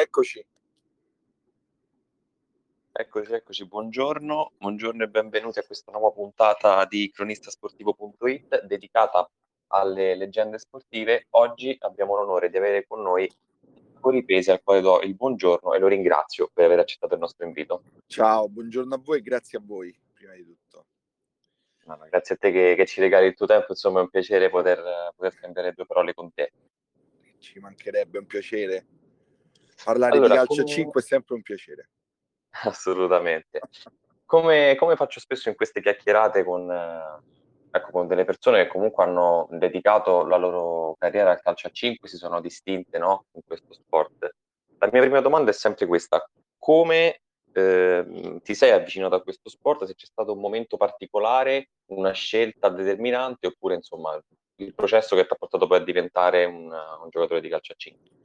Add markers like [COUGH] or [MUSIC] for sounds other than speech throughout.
Eccoci. Eccoci, eccoci, buongiorno, buongiorno e benvenuti a questa nuova puntata di cronistasportivo.it dedicata alle leggende sportive. Oggi abbiamo l'onore di avere con noi Cori Pesi al quale do il buongiorno e lo ringrazio per aver accettato il nostro invito. Ciao, buongiorno a voi e grazie a voi, prima di tutto. No, no, grazie a te che, che, ci regali il tuo tempo, insomma è un piacere poter, poter spendere due parole con te. Ci mancherebbe un piacere. Parlare allora, di calcio come... 5 è sempre un piacere. Assolutamente. Come, come, faccio spesso in queste chiacchierate con, ecco, con, delle persone che comunque hanno dedicato la loro carriera al calcio a 5, si sono distinte no? in questo sport. La mia prima domanda è sempre questa: come eh, ti sei avvicinato a questo sport? Se c'è stato un momento particolare, una scelta determinante, oppure insomma il processo che ti ha portato poi a diventare un, un giocatore di calcio a 5?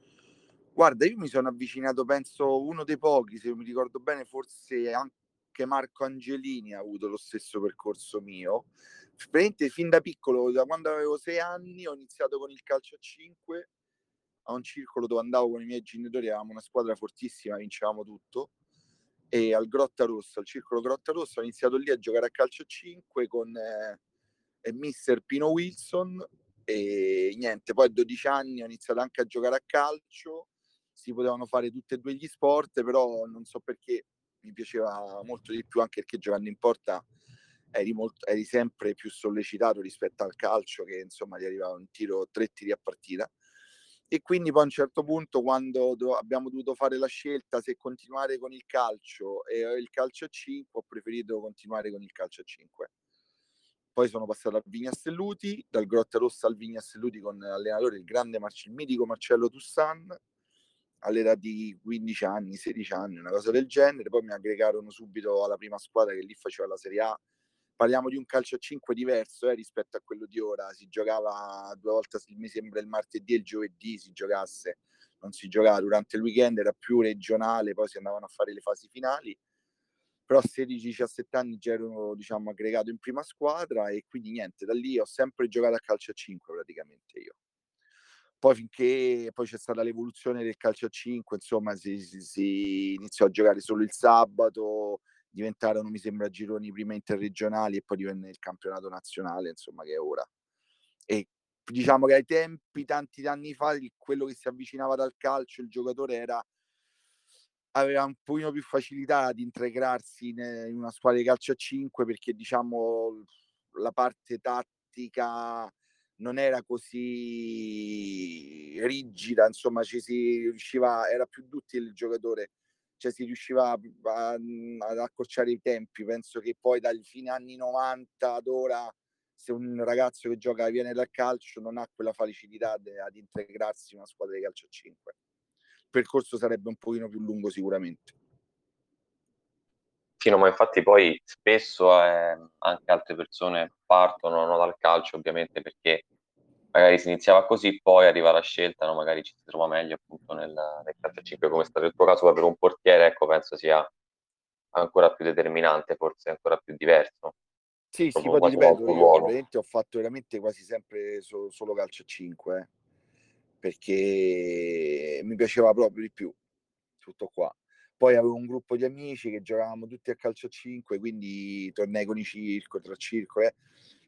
Guarda, io mi sono avvicinato, penso, uno dei pochi, se mi ricordo bene, forse anche Marco Angelini ha avuto lo stesso percorso mio. Veramente fin da piccolo, da quando avevo sei anni, ho iniziato con il calcio a 5 a un circolo dove andavo con i miei genitori, avevamo una squadra fortissima, vincevamo tutto. E al Grotta Rossa, al circolo Grotta Rossa, ho iniziato lì a giocare a calcio a 5 con eh, mister Pino Wilson e niente, poi a 12 anni ho iniziato anche a giocare a calcio si potevano fare tutti e due gli sport, però non so perché mi piaceva molto di più, anche perché giocando in porta eri, molto, eri sempre più sollecitato rispetto al calcio, che insomma ti arrivava un tiro, tre tiri a partita. E quindi poi a un certo punto, quando do, abbiamo dovuto fare la scelta se continuare con il calcio e il calcio a 5, ho preferito continuare con il calcio a 5. Poi sono passato al Vigna Stelluti, dal Grotta Rossa al Vigna Stelluti con l'allenatore, il grande Marci, il mitico Marcello Tussan, all'età di 15 anni, 16 anni, una cosa del genere. Poi mi aggregarono subito alla prima squadra che lì faceva la Serie A. Parliamo di un calcio a 5 diverso eh, rispetto a quello di ora. Si giocava due volte, mi sembra il martedì e il giovedì si giocasse, non si giocava durante il weekend, era più regionale, poi si andavano a fare le fasi finali. Però a 16-17 anni già ero diciamo, aggregato in prima squadra e quindi niente, da lì ho sempre giocato a calcio a 5 praticamente io. Poi finché poi c'è stata l'evoluzione del calcio a 5, insomma, si, si, si iniziò a giocare solo il sabato, diventarono, mi sembra, gironi prima interregionali e poi divenne il campionato nazionale, insomma, che è ora. E diciamo che ai tempi, tanti anni fa, quello che si avvicinava dal calcio, il giocatore era aveva un pochino più facilità ad integrarsi in, in una squadra di calcio a 5 perché diciamo la parte tattica non era così rigida, insomma, ci si riusciva, era più duttile il giocatore, cioè si riusciva a, ad accorciare i tempi. Penso che poi dal fine anni 90 ad ora, se un ragazzo che gioca viene dal calcio, non ha quella facilità de, ad integrarsi in una squadra di calcio a 5. Il percorso sarebbe un pochino più lungo sicuramente. Sì, no, ma infatti poi spesso eh, anche altre persone partono no, dal calcio ovviamente perché magari si iniziava così, poi arriva la scelta, no? magari ci si trova meglio appunto nel, nel calcio 5, come è stato il tuo caso per un portiere, ecco, penso sia ancora più determinante, forse ancora più diverso. Sì, sì, poi ti ripeto, io ho fatto veramente quasi sempre solo, solo calcio a 5, eh, perché mi piaceva proprio di più, tutto qua. Poi avevo un gruppo di amici che giocavamo tutti a calcio a 5, quindi tornei con i circo, tra circoli. Eh.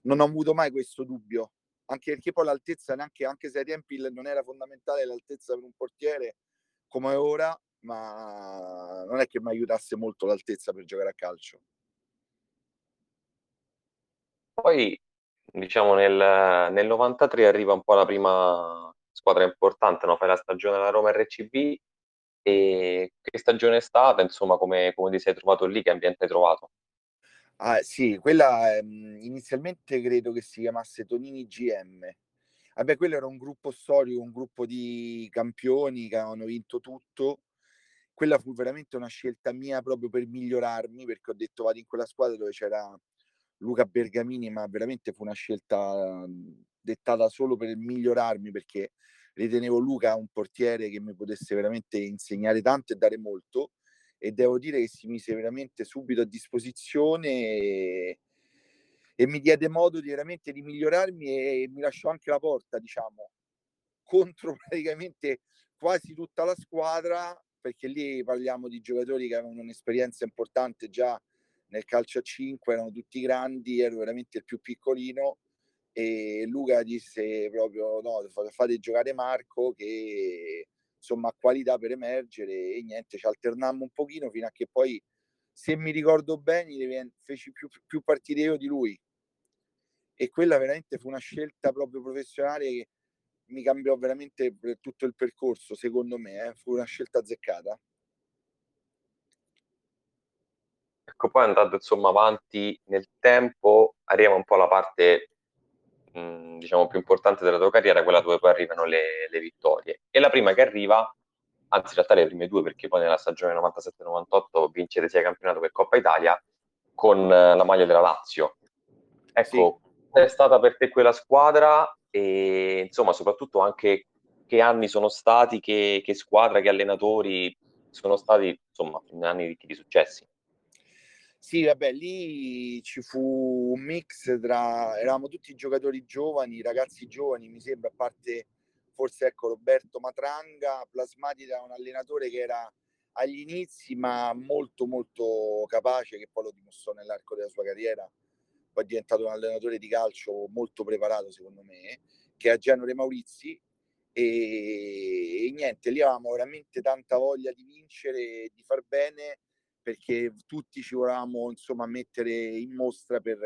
Non ho avuto mai questo dubbio anche perché poi l'altezza neanche anche se ai tempi non era fondamentale l'altezza per un portiere come ora ma non è che mi aiutasse molto l'altezza per giocare a calcio poi diciamo nel, nel 93 arriva un po' la prima squadra importante no? fai la stagione alla Roma RCB e che stagione è stata insomma come, come ti sei trovato lì che ambiente hai trovato Ah, sì, quella ehm, inizialmente credo che si chiamasse Tonini GM. Vabbè, quello era un gruppo storico, un gruppo di campioni che avevano vinto tutto. Quella fu veramente una scelta mia proprio per migliorarmi, perché ho detto vado in quella squadra dove c'era Luca Bergamini, ma veramente fu una scelta dettata solo per migliorarmi, perché ritenevo Luca un portiere che mi potesse veramente insegnare tanto e dare molto e devo dire che si mise veramente subito a disposizione e, e mi diede modo di veramente di migliorarmi e mi lasciò anche la porta, diciamo, contro [LAUGHS] praticamente quasi tutta la squadra perché lì parliamo di giocatori che avevano un'esperienza importante già nel calcio a 5, erano tutti grandi, ero veramente il più piccolino e Luca disse proprio no, fate giocare Marco che insomma ha qualità per emergere e niente, ci alternammo un pochino fino a che poi se mi ricordo bene feci più, più partite io di lui e quella veramente fu una scelta proprio professionale che mi cambiò veramente tutto il percorso secondo me, eh? fu una scelta azzeccata. Ecco, poi andando insomma avanti nel tempo, arriviamo un po' alla parte mh, diciamo più importante della tua carriera, quella dove poi arrivano le, le, vittorie. E la prima che arriva, anzi in realtà le prime due, perché poi nella stagione 97-98 vincete sia campionato che Coppa Italia con la maglia della Lazio. Ecco, sì. è stata per te quella squadra e insomma soprattutto anche che anni sono stati, che, che squadra, che allenatori sono stati insomma anni ricchi di successi. Sì, vabbè, lì ci fu un mix tra, eravamo tutti giocatori giovani, ragazzi giovani, mi sembra, a parte forse ecco Roberto Matranga, Plasmati da un allenatore che era agli inizi ma molto molto capace, che poi lo dimostrò nell'arco della sua carriera, poi è diventato un allenatore di calcio molto preparato secondo me, che è Genore Maurizi. E, e niente, lì avevamo veramente tanta voglia di vincere, di far bene perché tutti ci volevamo insomma mettere in mostra per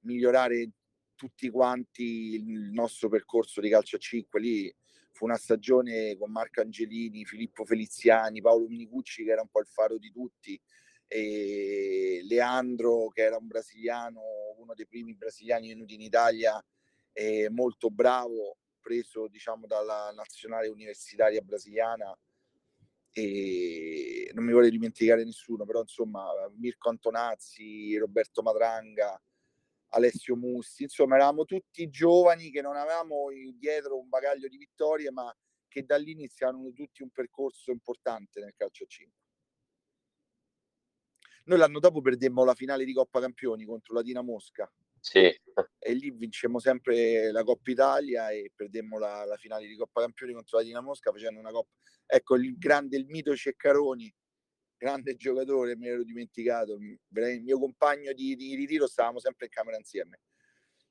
migliorare tutti quanti il nostro percorso di calcio a 5 lì fu una stagione con Marco Angelini, Filippo Feliziani, Paolo Minicucci che era un po' il faro di tutti e Leandro che era un brasiliano, uno dei primi brasiliani venuti in Italia molto bravo, preso diciamo dalla nazionale universitaria brasiliana e non mi voglio dimenticare nessuno, però insomma Mirko Antonazzi, Roberto Matranga, Alessio Mussi, insomma eravamo tutti giovani che non avevamo dietro un bagaglio di vittorie, ma che da lì iniziarono tutti un percorso importante nel calcio a 5. Noi l'anno dopo perdemmo la finale di Coppa Campioni contro la Dina Mosca. Sì. E lì vincemmo sempre la Coppa Italia e perdemmo la, la finale di Coppa Campioni contro la Dina Mosca facendo una Coppa ecco il grande, il mito Ceccaroni, grande giocatore, me l'ero dimenticato, il mio compagno di, di ritiro, stavamo sempre in camera insieme.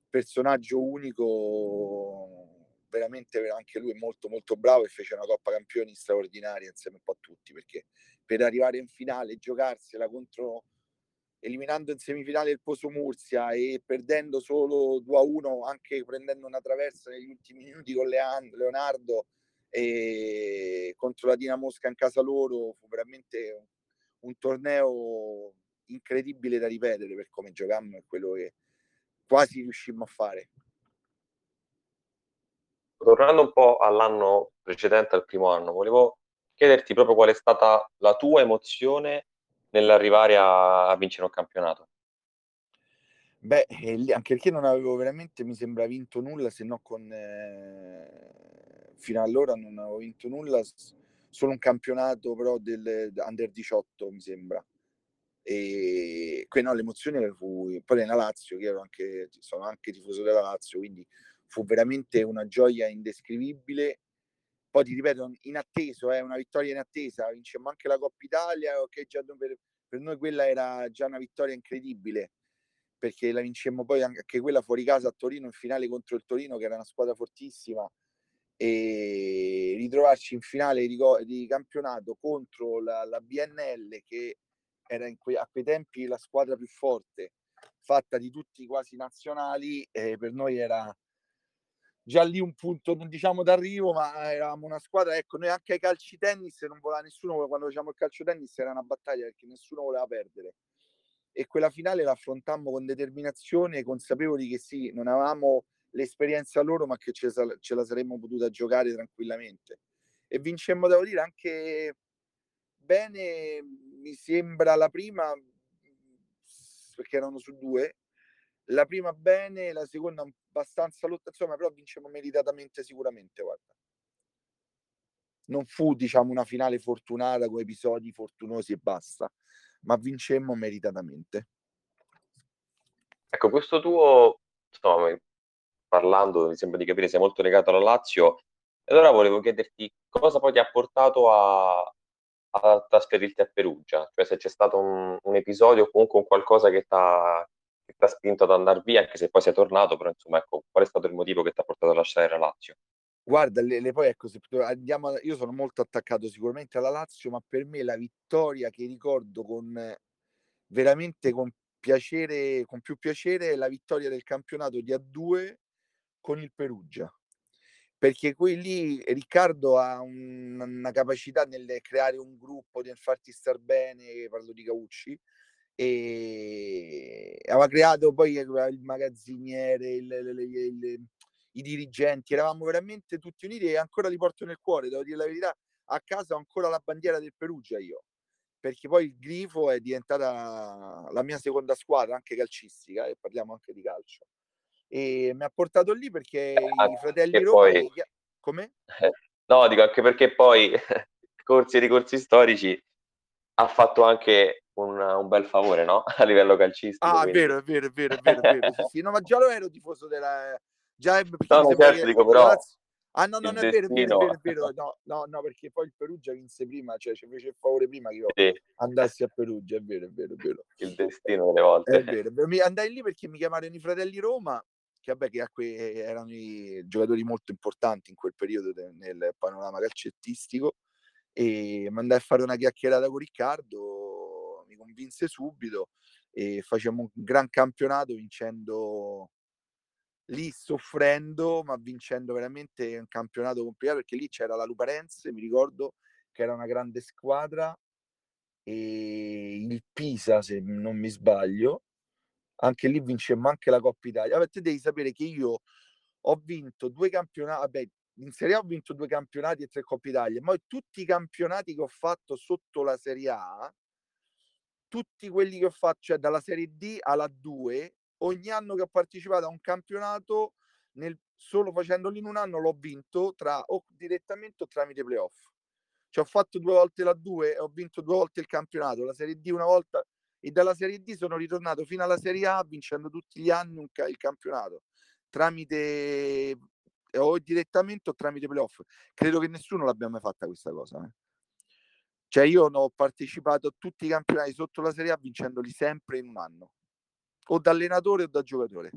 Personaggio unico, veramente anche lui molto molto bravo e fece una Coppa Campioni straordinaria insieme un po' a tutti, perché per arrivare in finale, giocarsela contro eliminando in semifinale il Poso Mursia e perdendo solo 2 a 1, anche prendendo una traversa negli ultimi [LAUGHS] minuti con Leonardo, e contro la Dina Mosca in casa loro fu veramente un, un torneo incredibile da ripetere per come giocammo e quello che quasi riuscimmo a fare. Tornando un po' all'anno precedente, al primo anno, volevo chiederti proprio qual è stata la tua emozione nell'arrivare a, a vincere un campionato. Beh, anche perché non avevo veramente, mi sembra, vinto nulla se no con eh, fino allora non avevo vinto nulla, solo un campionato però del under 18 mi sembra. E qui no, l'emozione fu poi nella Lazio, che ero anche, sono anche tifoso della Lazio, quindi fu veramente una gioia indescrivibile. Poi ti ripeto, inatteso, è eh, una vittoria in attesa, vincemmo anche la Coppa Italia, che già per, per noi quella era già una vittoria incredibile perché la vincemmo poi anche quella fuori casa a Torino in finale contro il Torino che era una squadra fortissima e ritrovarci in finale di, di campionato contro la, la, BNL che era que, a quei tempi la squadra più forte fatta di tutti quasi nazionali eh, per noi era già lì un punto non diciamo d'arrivo ma eravamo una squadra ecco noi anche ai calci tennis non voleva nessuno quando facciamo il calcio tennis era una battaglia perché nessuno voleva perdere e quella finale l'affrontammo con determinazione consapevoli che sì non avevamo l'esperienza loro, ma che ce, ce, la saremmo potuta giocare tranquillamente. E vincemmo, devo dire, anche bene, mi sembra la prima, perché erano su due, la prima bene, la seconda abbastanza lotta, insomma, però vincemmo meritatamente sicuramente, guarda. Non fu, diciamo, una finale fortunata con episodi fortunosi e basta, ma vincemmo meritatamente. Ecco, questo tuo, insomma, parlando, mi sembra di capire, sei molto legato alla Lazio. E allora volevo chiederti cosa poi ti ha portato a, a trasferirti a Perugia? Cioè se c'è stato un, un episodio o comunque un qualcosa che ti ha spinto ad andare via, anche se poi sei tornato, però insomma, ecco, qual è stato il motivo che ti ha portato a lasciare la Lazio? Guarda, le, le poi ecco, se andiamo, io sono molto attaccato sicuramente alla Lazio, ma per me la vittoria che ricordo con veramente con piacere, con più piacere, è la vittoria del campionato di A2 con il Perugia perché qui lì Riccardo ha un, una capacità nel creare un gruppo, nel farti star bene, parlo di Caucci, e aveva creato poi il magazziniere, il, il, il, i dirigenti, eravamo veramente tutti uniti e ancora li porto nel cuore, devo dire la verità, a casa ho ancora la bandiera del Perugia io, perché poi il Grifo è diventata la mia seconda squadra, anche calcistica, e parliamo anche di calcio e mi ha portato lì perché ah, i fratelli Roma poi... come? no, dico anche perché poi [LAUGHS] corsi e ricorsi storici ha fatto anche un, un, bel favore, no? A livello calcistico. Ah, quindi. è vero, è vero, è vero, è vero, è vero. sì, sì. No, ma già lo ero tifoso della già No, no certo, dico però Ah no, non è vero, è vero, è vero, è vero, no, no, no, perché poi il Perugia vinse prima, cioè ci fece il favore prima che io sì. andassi a Perugia, è vero, è vero, è vero. Il destino delle volte. È vero, è vero. Mi andai lì perché mi chiamarono i fratelli Roma che, vabbè, che erano i giocatori molto importanti in quel periodo nel panorama calcettistico e mi andai a fare una chiacchierata con Riccardo, convinse subito e facciamo un gran campionato vincendo lì soffrendo ma vincendo veramente un campionato complicato perché lì c'era la Luparense, mi ricordo che era una grande squadra e il Pisa se non mi sbaglio anche lì vincemmo anche la Coppa Italia. Vabbè, te devi sapere che io ho vinto due campionati, vabbè, in Serie A ho vinto due campionati e tre Coppe Italia, ma tutti i campionati che ho fatto sotto la Serie A, tutti quelli che ho fatto, cioè dalla Serie D alla 2, ogni anno che ho partecipato a un campionato, nel, solo facendolo in un anno l'ho vinto tra, o direttamente o tramite playoff. Cioè ho fatto due volte la 2 e ho vinto due volte il campionato, la Serie D una volta e dalla Serie D sono ritornato fino alla Serie A vincendo tutti gli anni ca- il campionato tramite o direttamente o tramite playoff. Credo che nessuno l'abbia mai fatta questa cosa. Eh. Cioè io ho partecipato a tutti i campionati sotto la Serie A vincendoli sempre in un anno, o da allenatore o da giocatore.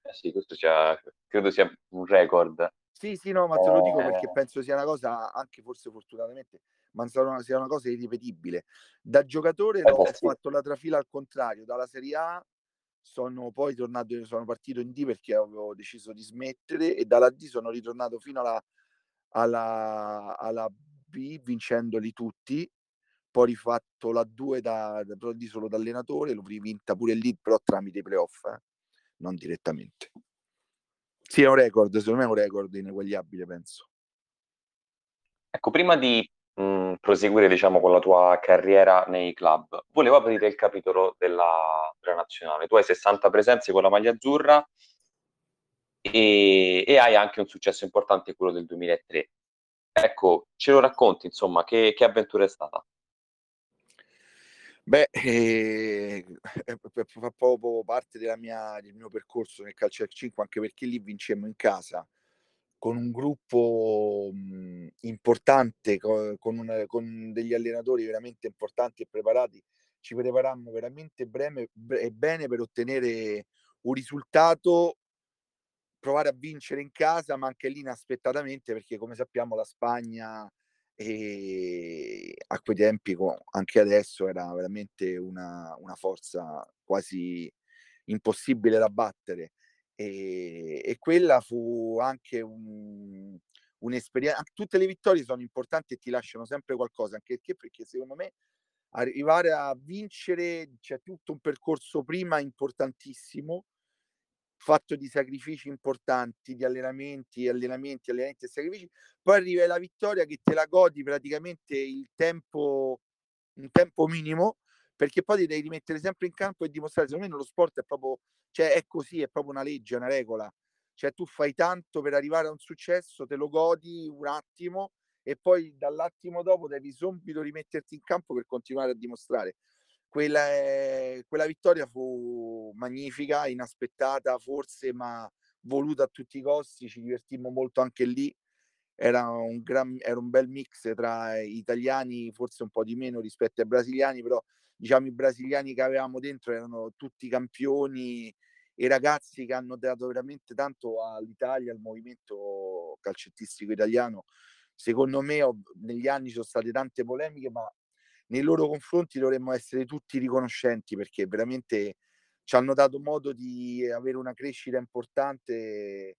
Eh sì, questo sia, credo sia un record. Sì, sì, no, ma te lo dico perché eh. penso sia una cosa, anche forse fortunatamente, ma sia una cosa irripetibile. Da giocatore eh, ho sì. fatto la trafila al contrario, dalla Serie A sono poi tornato, sono partito in D perché avevo deciso di smettere e dalla D sono ritornato fino alla, alla, alla B vincendoli tutti, poi rifatto la 2 da, da, da, solo da allenatore, l'ho rivinta pure lì però tramite i playoff, eh, non direttamente. Sì, è un record, secondo me è un record ineguagliabile, penso. Ecco, prima di mh, proseguire, diciamo, con la tua carriera nei club, volevo aprire il capitolo della, della nazionale. Tu hai 60 presenze con la maglia azzurra e, e, hai anche un successo importante, quello del 2003. Ecco, ce lo racconti, insomma, che, che avventura è stata? Beh, eh, fa proprio parte mia, del mio percorso nel calcio al 5, anche perché lì vincemmo in casa con un gruppo mh, importante, co- con, una, con, degli allenatori veramente importanti e preparati. Ci preparammo veramente breve, bene per ottenere un risultato, provare a vincere in casa, ma anche lì inaspettatamente, perché come sappiamo la Spagna e a quei tempi, anche adesso, era veramente una, una forza quasi impossibile da battere. E, e quella fu anche un, un'esperienza. Tutte le vittorie sono importanti e ti lasciano sempre qualcosa, anche perché, perché secondo me arrivare a vincere c'è tutto un percorso prima importantissimo fatto di sacrifici importanti, di allenamenti, allenamenti, allenamenti e sacrifici, poi arriva la vittoria che te la godi praticamente il tempo, un tempo minimo, perché poi ti devi rimettere sempre in campo e dimostrare, secondo me nello sport è proprio, cioè è così, è proprio una legge, una regola, cioè tu fai tanto per arrivare a un successo, te lo godi un attimo e poi dall'attimo dopo devi subito rimetterti in campo per continuare a dimostrare quella, è, quella vittoria fu magnifica, inaspettata forse, ma voluta a tutti i costi, ci divertimmo molto anche lì. era un, gran, era un bel mix tra italiani, forse un po' di meno rispetto ai brasiliani, però diciamo i brasiliani che avevamo dentro erano tutti campioni e ragazzi che hanno dato veramente tanto all'Italia, al movimento calcettistico italiano. Secondo me ho, negli anni ci sono state tante polemiche, ma nei loro confronti dovremmo essere tutti riconoscenti perché veramente ci hanno dato modo di avere una crescita importante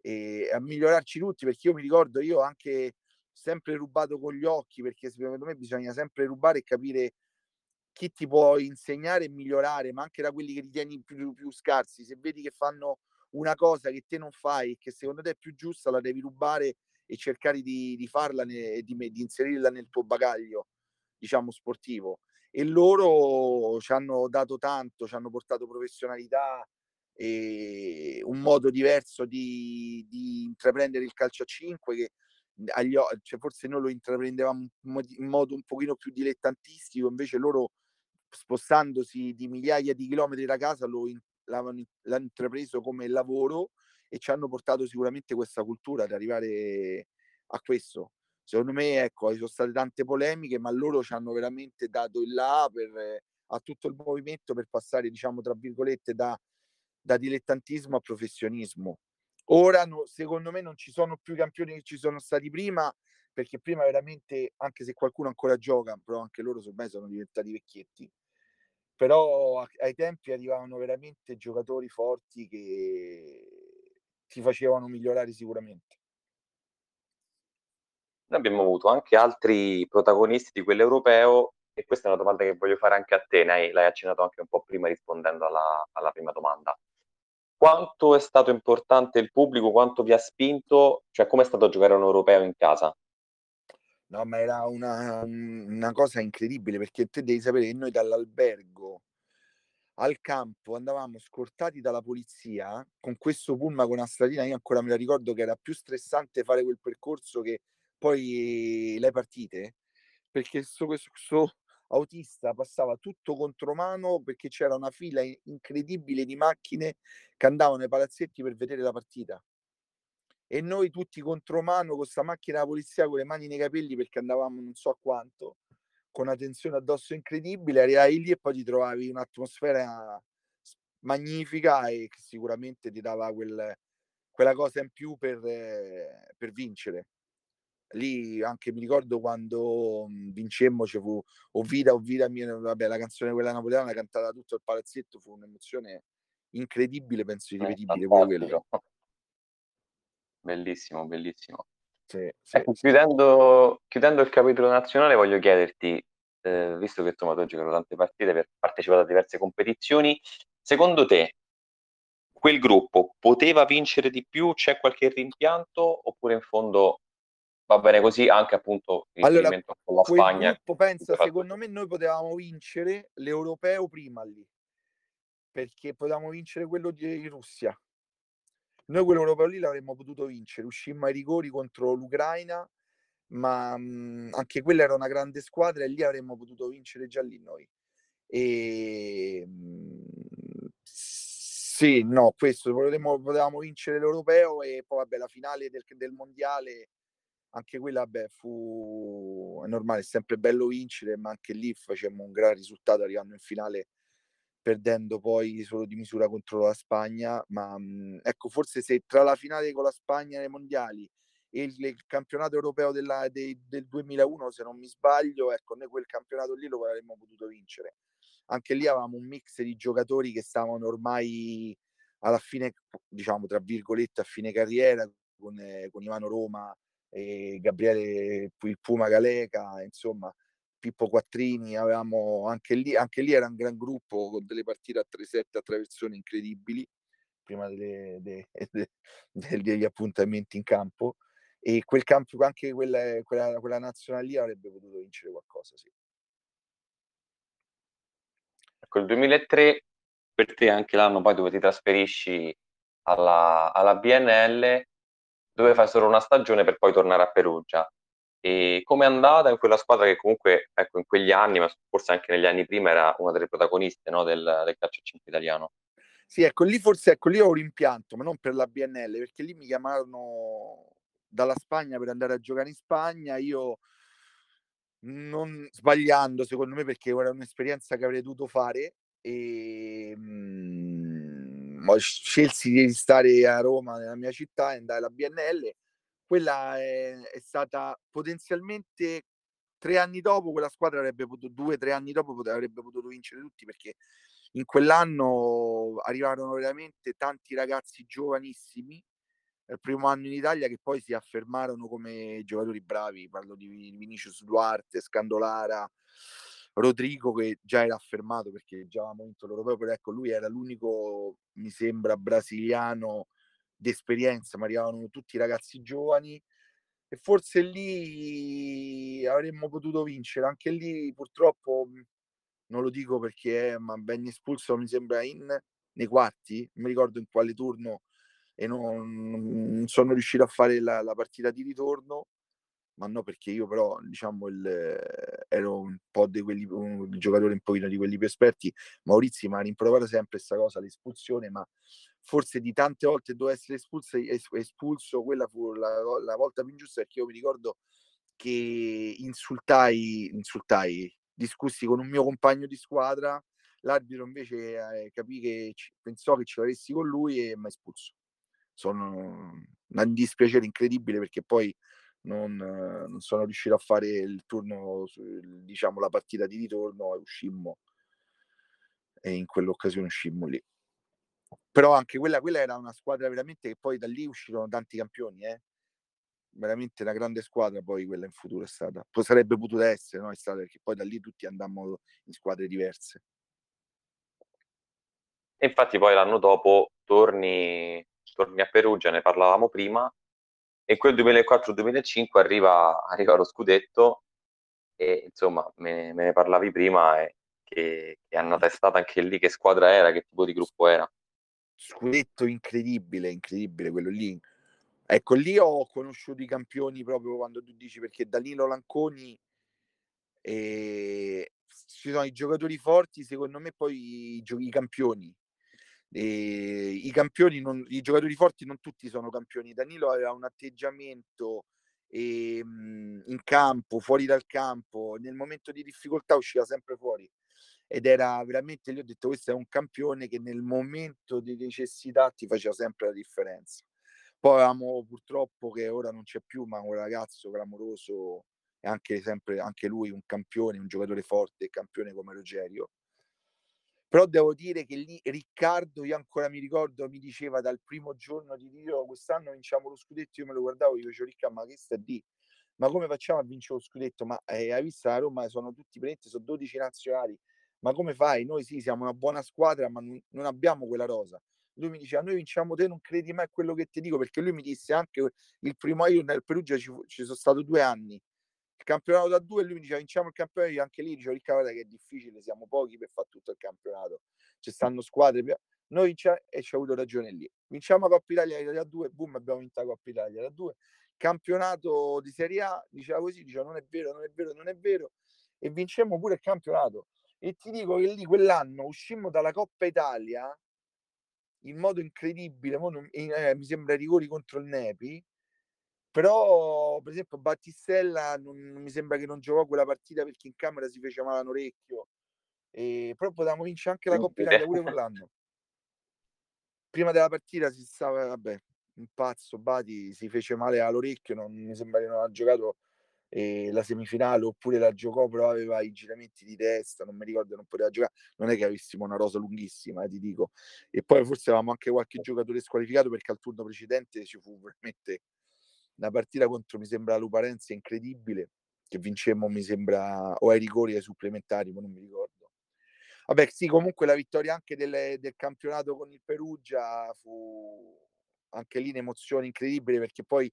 e a migliorarci tutti perché io mi ricordo io anche sempre rubato con gli occhi perché secondo me bisogna sempre rubare e capire chi ti può insegnare e migliorare ma anche da quelli che ritieni più, più scarsi. Se vedi che fanno una cosa che te non fai che secondo te è più giusta la devi rubare e cercare di, di farla e di, di inserirla nel tuo bagaglio diciamo sportivo e loro ci hanno dato tanto ci hanno portato professionalità e un modo diverso di, di intraprendere il calcio a 5 che agli, cioè forse noi lo intraprendevamo in modo un pochino più dilettantistico, invece loro spostandosi di migliaia di chilometri da casa lo, l'hanno, l'hanno intrapreso come lavoro e ci hanno portato sicuramente questa cultura ad arrivare a questo. Secondo me, ecco, ci sono state tante polemiche, ma loro ci hanno veramente dato il là per, a tutto il movimento per passare, diciamo, tra virgolette, da da dilettantismo a professionismo. Ora, no, secondo me, non ci sono più campioni che ci sono stati prima, perché prima veramente, anche se qualcuno ancora gioca, però anche loro ormai sono diventati vecchietti, però ai tempi arrivavano veramente giocatori forti che ti facevano migliorare sicuramente. Noi abbiamo avuto anche altri protagonisti di quell'europeo e questa è una domanda che voglio fare anche a te, l'hai accennato anche un po' prima rispondendo alla, alla prima domanda. Quanto è stato importante il pubblico, quanto vi ha spinto, cioè come è stato giocare un europeo in casa? No, ma era una, una cosa incredibile perché te devi sapere che noi dall'albergo al campo andavamo scortati dalla polizia con questo pullman con una stradina, io ancora me la ricordo che era più stressante fare quel percorso che poi le partite, perché questo, questo, autista passava tutto contromano perché c'era una fila incredibile di macchine che andavano ai palazzetti per vedere la partita. E noi tutti contromano con questa macchina da polizia con le mani nei capelli perché andavamo non so quanto, con una tensione addosso incredibile, arrivavi lì e poi ti trovavi un'atmosfera magnifica e che sicuramente ti dava quel, quella cosa in più per, per vincere lì anche mi ricordo quando mhmm, vincemmo ci fu O Vita, O Vita mia, vabbè, la canzone quella napoletana cantata tutto il palazzetto fu un'emozione incredibile, penso irripetibile pure quello. Bellissimo, bellissimo. Sì, sì, ecco, sì. Chiudendo, chiudendo, il capitolo nazionale voglio chiederti, eh, visto che insomma tu hai giocato tante partite, per partecipato a diverse competizioni, secondo te quel gruppo poteva vincere di più? C'è qualche rimpianto? Oppure in fondo va bene così anche appunto il allora, con la Spagna. Gruppo, pensa, secondo me noi potevamo vincere l'europeo prima lì, perché potevamo vincere quello di Russia. Noi quell'europeo lì l'avremmo potuto vincere, uscimmo ai rigori contro l'Ucraina, ma mh, anche quella era una grande squadra e lì avremmo potuto vincere già lì noi. E mh, sì, no, questo potevamo, potevamo vincere l'europeo e poi vabbè la finale del, del mondiale anche quella vabbè, fu è normale, è sempre bello vincere, ma anche lì facemmo un gran risultato arrivando in finale perdendo poi solo di misura contro la Spagna, ma mh, ecco forse se tra la finale con la Spagna nei mondiali e il, il campionato europeo della, de, del 2001, se non mi sbaglio, ecco noi quel campionato lì lo avremmo potuto vincere. Anche lì avevamo un mix di giocatori che stavano ormai alla fine, diciamo tra virgolette, a fine carriera con, eh, con Ivano Roma, Gabriele il Puma Galeca, insomma Pippo Quattrini, avevamo anche lì, anche lì era un gran gruppo con delle partite a 3-7 a traversone incredibili prima delle, de, [LAUGHS] de, de, degli appuntamenti in campo e quel campo, anche quella, quella, quella nazionale lì avrebbe potuto vincere qualcosa, sì. Ecco, il 2003 per te anche l'anno poi dove ti trasferisci alla, alla BNL dove fai solo una stagione per poi tornare a Perugia. E come è andata in quella squadra che comunque, ecco, in quegli anni, ma forse anche negli anni prima, era una delle protagoniste no, del, del calcio 5 italiano? Sì, ecco, lì forse ecco, lì ho rimpianto, ma non per la BNL, perché lì mi chiamarono dalla Spagna per andare a giocare in Spagna. Io non sbagliando, secondo me, perché era un'esperienza che avrei dovuto fare e mh, mm, scelsi di stare a Roma, nella mia città, e andare alla BNL. Quella è, è stata potenzialmente tre anni dopo, quella squadra avrebbe potuto, due tre anni dopo, avrebbe potuto vincere tutti perché in quell'anno arrivarono veramente tanti ragazzi giovanissimi il primo anno in Italia che poi si affermarono come giocatori bravi, parlo di Vinicius Duarte, Scandolara, Rodrigo che già era affermato perché già avevamo vinto l'Europeo, però ecco lui era l'unico, mi sembra, brasiliano d'esperienza, ma arrivavano tutti ragazzi giovani e forse lì avremmo potuto vincere, anche lì purtroppo non lo dico perché ma ben espulso mi sembra in nei quarti, non mi ricordo in quale turno e non, non sono riuscito a fare la, la, partita di ritorno, ma no perché io però diciamo il, ero un po' di quelli, un giocatore un pochino di quelli più esperti, Maurizio mi ha rimproverato sempre questa cosa, l'espulsione, ma forse di tante volte doveva essere espulso, espulso quella fu la, la volta più ingiusta perché io mi ricordo che insultai, insultai, discussi con un mio compagno di squadra, l'arbitro invece eh, capì che ci, pensò che ci avessi con lui e mi ha espulso. Sono un dispiacere incredibile perché poi non, non, sono riuscito a fare il turno, diciamo la partita di ritorno e uscimmo e in quell'occasione uscimmo lì. Però anche quella, quella era una squadra veramente che poi da lì uscirono tanti campioni, eh? veramente una grande squadra poi quella in futuro è stata. Poi sarebbe potuta essere, no? È stata perché poi da lì tutti andammo in squadre diverse. E infatti poi l'anno dopo torni torni a Perugia, ne parlavamo prima, e quel 2004-2005 arriva, arriva lo scudetto e insomma me, me ne parlavi prima e che, che hanno testato anche lì che squadra era, che tipo di gruppo era. Scudetto incredibile, incredibile quello lì. Ecco, lì ho conosciuto i campioni proprio quando tu dici perché Danilo Lanconi e ci sono i giocatori forti, secondo me poi i, i campioni i campioni, non, i giocatori forti non tutti sono campioni. Danilo aveva un atteggiamento e, ehm, in campo, fuori dal campo, nel momento di difficoltà usciva sempre fuori ed era veramente, gli ho detto, questo è un campione che nel momento di necessità ti faceva sempre la differenza. Poi avevamo purtroppo che ora non c'è più, ma un ragazzo clamoroso e anche sempre anche lui un campione, un giocatore forte, campione come Rogerio però devo dire che lì Riccardo, io ancora mi ricordo, mi diceva dal primo giorno di Dio, quest'anno vinciamo lo scudetto, io me lo guardavo, io dicevo Riccardo, ma che sta di? Ma come facciamo a vincere lo scudetto? Ma eh, hai visto la Roma, sono tutti presenti, sono 12 nazionali, ma come fai? Noi sì, siamo una buona squadra, ma non, non abbiamo quella rosa. Lui mi diceva, noi vinciamo te, non credi mai a quello che ti dico, perché lui mi disse anche il primo anno, nel Perugia ci, ci sono stato due anni, campionato da due, lui mi diceva vinciamo il campionato, io anche lì dicevo Riccardo che è difficile, siamo pochi per fare tutto il campionato, ci stanno squadre, noi vinciamo e ci ha avuto ragione lì, vinciamo la Coppa Italia da due, boom, abbiamo vinto la Coppa Italia da due, campionato di Serie A, diceva così, diceva non è vero, non è vero, non è vero, e vincemmo pure il campionato. E ti dico che lì quell'anno uscimmo dalla Coppa Italia in modo incredibile, eh, mi sembra rigori contro il Nepi, però, per esempio, Battistella non, non mi sembra che non giocò quella partita perché in camera si fece male un orecchio. E, però potevamo vincere anche la Coppa Italia pure quell'anno. Prima della partita si stava, vabbè, un pazzo, Bati si fece male all'orecchio, non mi sembra che non ha giocato eh, la semifinale oppure la giocò, però aveva i giramenti di testa, non mi ricordo, non poteva giocare. Non è che avessimo una rosa lunghissima, eh, ti dico. E poi forse avevamo anche qualche giocatore squalificato perché al turno precedente ci fu veramente una partita contro, mi sembra, Luparenza incredibile, che vincemmo, mi sembra, o ai rigori ai supplementari, ma non mi ricordo. Vabbè, sì, comunque la vittoria anche del, del campionato con il Perugia fu anche lì un'emozione incredibile perché poi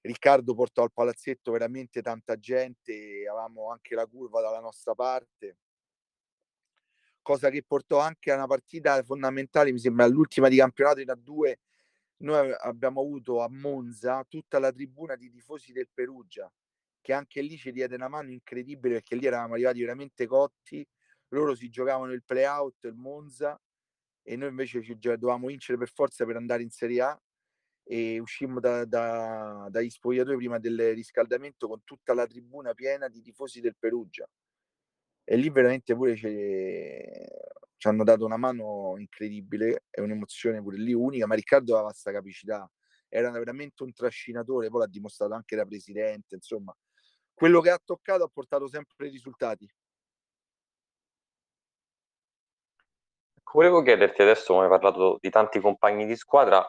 Riccardo portò al palazzetto veramente tanta gente, avevamo anche la curva dalla nostra parte, cosa che portò anche a una partita fondamentale, mi sembra, all'ultima di campionato in A2 noi abbiamo avuto a Monza tutta la tribuna di tifosi del Perugia, che anche lì ci diede una mano incredibile perché lì eravamo arrivati veramente cotti, loro si giocavano il play-out, il Monza, e noi invece ci dovevamo vincere per forza per andare in Serie A e uscimmo da, da, dagli spogliatoi prima del riscaldamento con tutta la tribuna piena di tifosi del Perugia. E lì veramente pure ci hanno dato una mano incredibile e un'emozione pure lì unica, ma Riccardo aveva questa capacità, era veramente un trascinatore, poi l'ha dimostrato anche da presidente, insomma, quello che ha toccato ha portato sempre risultati. Volevo chiederti adesso, come hai parlato di tanti compagni di squadra,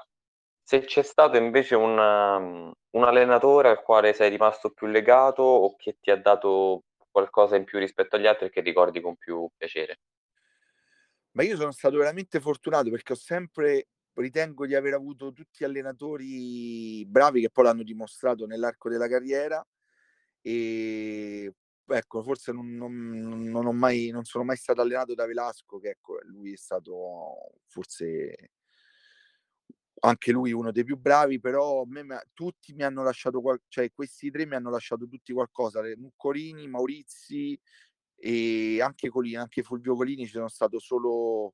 se c'è stato invece un, um, un allenatore al quale sei rimasto più legato o che ti ha dato qualcosa in più rispetto agli altri che ricordi con più piacere? Ma io sono stato veramente fortunato perché ho sempre ritengo di aver avuto tutti allenatori bravi che poi l'hanno dimostrato nell'arco della carriera e ecco, forse non, non, non, mai, non sono mai stato allenato da Velasco, che ecco, lui è stato forse anche lui uno dei più bravi, però me, tutti mi hanno lasciato, qual- cioè questi tre mi hanno lasciato tutti qualcosa, Muccorini, Maurizi e anche Colini, anche Fulvio Colini ci sono stato solo,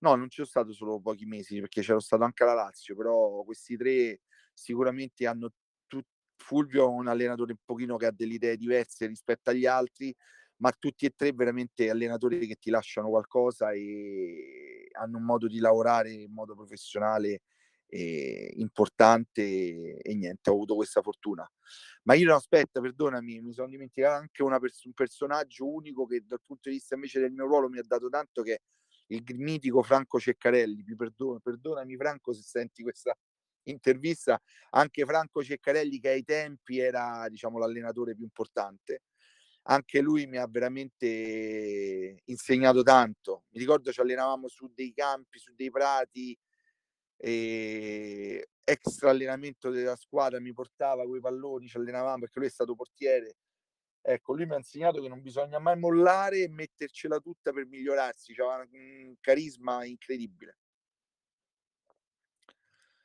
no non ci sono stato solo pochi mesi perché c'ero stato anche alla Lazio, però questi tre sicuramente hanno tutti, Fulvio è un allenatore un pochino che ha delle idee diverse rispetto agli altri, ma tutti e tre veramente allenatori che ti lasciano qualcosa e hanno un modo di lavorare in modo professionale eh, importante e, niente, ho avuto questa fortuna. Ma io no, aspetta, perdonami, mi sono dimenticato anche pers- un personaggio unico che dal punto di vista invece del mio ruolo mi ha dato tanto che il mitico Franco Ceccarelli. Mi perdono, perdonami Franco se senti questa intervista, anche Franco Ceccarelli che ai tempi era diciamo l'allenatore più importante anche lui mi ha veramente insegnato tanto. Mi ricordo ci allenavamo su dei campi, su dei prati, e extra allenamento della squadra mi portava quei palloni, ci allenavamo perché lui è stato portiere. Ecco, lui mi ha insegnato che non bisogna mai mollare e mettercela tutta per migliorarsi, c'era un carisma incredibile.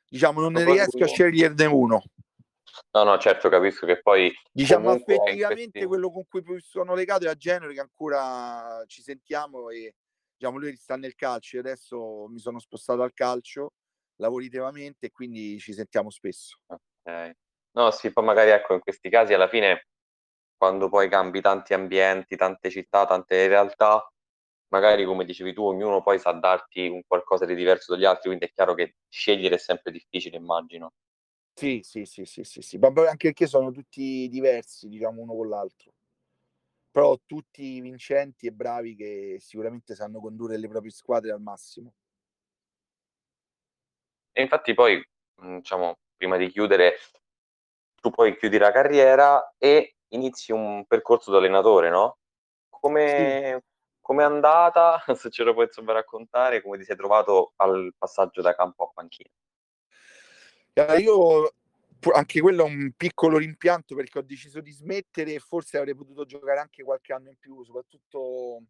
Diciamo, non ne riesco a sceglierne uno. No, no, certo, capisco che poi... Diciamo, affettivamente questi... quello con cui sono legato è a Genere, che ancora ci sentiamo e diciamo, lui sta nel calcio, e adesso mi sono spostato al calcio lavorativamente e quindi ci sentiamo spesso. Okay. No, sì, poi magari ecco in questi casi alla fine quando poi cambi tanti ambienti, tante città, tante realtà, magari come dicevi tu, ognuno poi sa darti un qualcosa di diverso dagli altri, quindi è chiaro che scegliere è sempre difficile, immagino. Sì, sì, sì, sì, sì, sì. anche perché sono tutti diversi, diciamo, uno con l'altro. Però tutti vincenti e bravi che sicuramente sanno condurre le proprie squadre al massimo. E infatti poi, mhmm, diciamo, prima di chiudere, tu poi chiudi la carriera e inizi un percorso da allenatore, no, Sì. come com'è andata? [LAUGHS] Se ce lo puoi insomma raccontare, come ti sei trovato al passaggio da campo a panchina? io anche quello è un piccolo rimpianto perché ho deciso di smettere e forse avrei potuto giocare anche qualche anno in più, soprattutto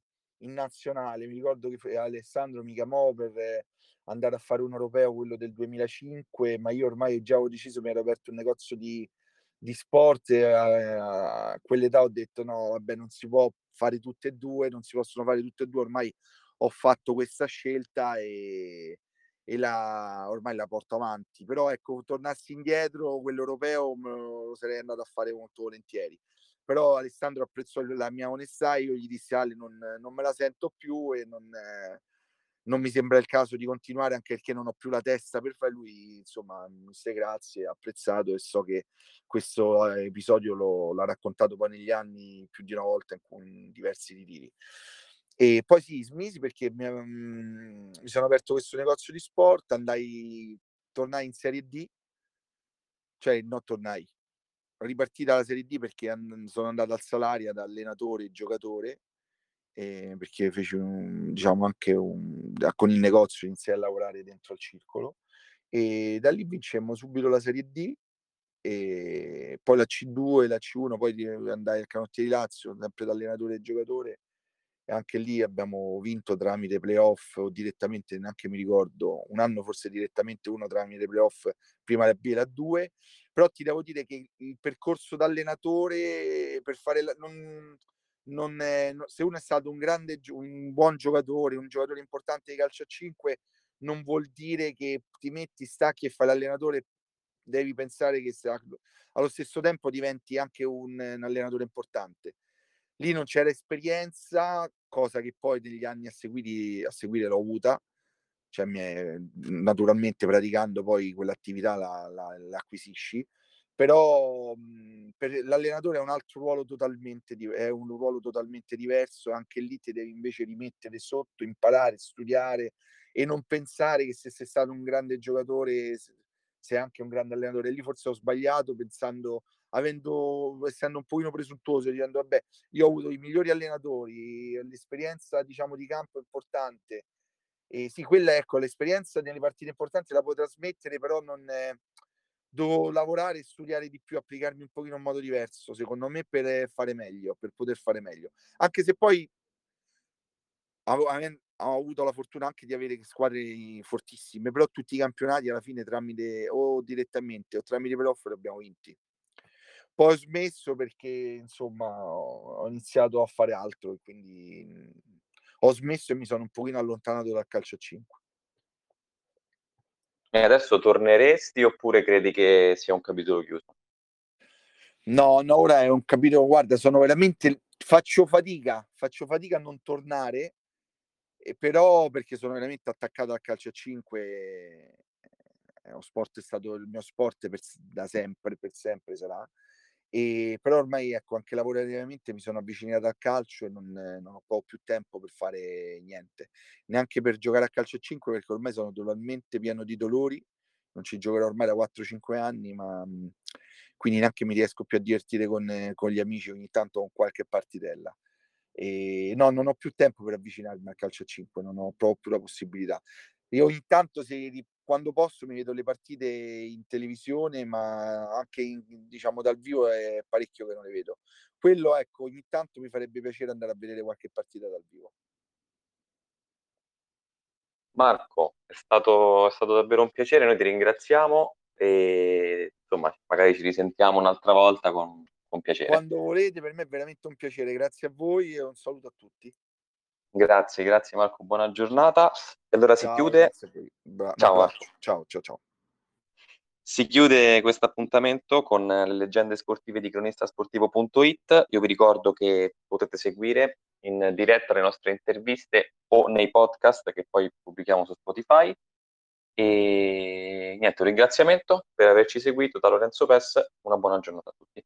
in nazionale. Mi ricordo che Alessandro mi chiamò per andare a fare un europeo, quello del 2005, ma io ormai già avevo deciso, mi ero aperto un negozio di, di sport e a, a quell'età ho detto no, vabbè, non si può fare tutte e due, non si possono fare tutte e due, ormai ho fatto questa scelta e, e la, ormai la porto avanti. Però ecco, tornassi indietro, quell'europeo lo sarei andato a fare molto volentieri. Però Alessandro apprezzò la mia onestà, io gli dissi Ale non, non me la sento più e non, eh, non mi sembra il caso di continuare anche perché non ho più la testa per fare lui insomma disse grazie apprezzato e so che questo eh, episodio lo, l'ha raccontato poi negli anni più di una volta in, in diversi ritiri. E poi sì smisi perché mi, um, mi sono aperto questo negozio di sport andai tornai in serie D cioè non tornai ripartita la serie D perché sono andato al salario da allenatore e giocatore eh, perché feci un, diciamo anche un, con il negozio iniziai a lavorare dentro al circolo e da lì vincemmo subito la Serie D e poi la C2 e la C1 poi andai al Canottieri Lazio sempre da allenatore e giocatore e anche lì abbiamo vinto tramite playoff o direttamente neanche mi ricordo un anno forse direttamente uno tramite playoff prima la B e la 2 però ti devo dire che il percorso da allenatore per fare la, non, non è, se uno è stato un grande, un buon giocatore, un giocatore importante di calcio a 5, non vuol dire che ti metti, stacchi e fai l'allenatore devi pensare che allo stesso tempo diventi anche un, un allenatore importante. Lì non c'era esperienza, cosa che poi negli anni a, seguiti, a seguire l'ho avuta, cioè è, naturalmente praticando poi quell'attività la, la, la però mh, per l'allenatore è un altro ruolo totalmente, è un ruolo totalmente diverso, anche lì ti devi invece rimettere sotto, imparare, studiare e non pensare che se sei stato un grande giocatore sei anche un grande allenatore. Lì forse ho sbagliato pensando, avendo, essendo un pochino presuntuoso, dicendo vabbè, io ho avuto i migliori allenatori, l'esperienza diciamo di campo importante. E sì, quella ecco, l'esperienza nelle partite importanti la puoi trasmettere, però non è, devo lavorare e studiare di più, applicarmi un pochino in modo diverso, secondo me, per fare meglio, per poter fare meglio. Anche se poi ho avuto la fortuna anche di avere squadre fortissime, però tutti i campionati alla fine tramite o direttamente o tramite playoff li abbiamo vinti. Poi ho smesso perché insomma ho iniziato a fare altro e quindi ho smesso e mi sono un pochino allontanato dal calcio a 5. E adesso torneresti oppure credi che sia un capitolo chiuso? No, no, ora è un capitolo, guarda, sono veramente faccio fatica, faccio fatica a non tornare e però perché sono veramente attaccato al calcio a 5 è uno sport, è stato il mio sport per, da sempre, per sempre sarà. E, però ormai ecco, anche lavorativamente mi sono avvicinato al calcio e non, non ho più tempo per fare niente, neanche per giocare a calcio a 5 perché ormai sono totalmente pieno di dolori, non ci giocherò ormai da 4-5 anni, ma quindi neanche mi riesco più a divertire con, con gli amici ogni tanto con qualche partitella. E no, non ho più tempo per avvicinarmi al calcio a 5, non ho proprio la possibilità. Io ogni tanto, se, quando posso, mi vedo le partite in televisione, ma anche in, diciamo dal vivo è parecchio che non le vedo. Quello, ecco, ogni tanto mi farebbe piacere andare a vedere qualche partita dal vivo. Marco, è stato, è stato davvero un piacere, noi ti ringraziamo e insomma, magari ci risentiamo un'altra volta con, con piacere. Quando volete, per me è veramente un piacere. Grazie a voi e un saluto a tutti. Grazie, grazie Marco, buona giornata. E allora ciao, si chiude. Bra- ciao Marco. Ciao, ciao, ciao. Si chiude questo appuntamento con le leggende sportive di cronistasportivo.it. Io vi ricordo che potete seguire in diretta le nostre interviste o nei podcast che poi pubblichiamo su Spotify. E niente, un ringraziamento per averci seguito da Lorenzo Pes. Una buona giornata a tutti.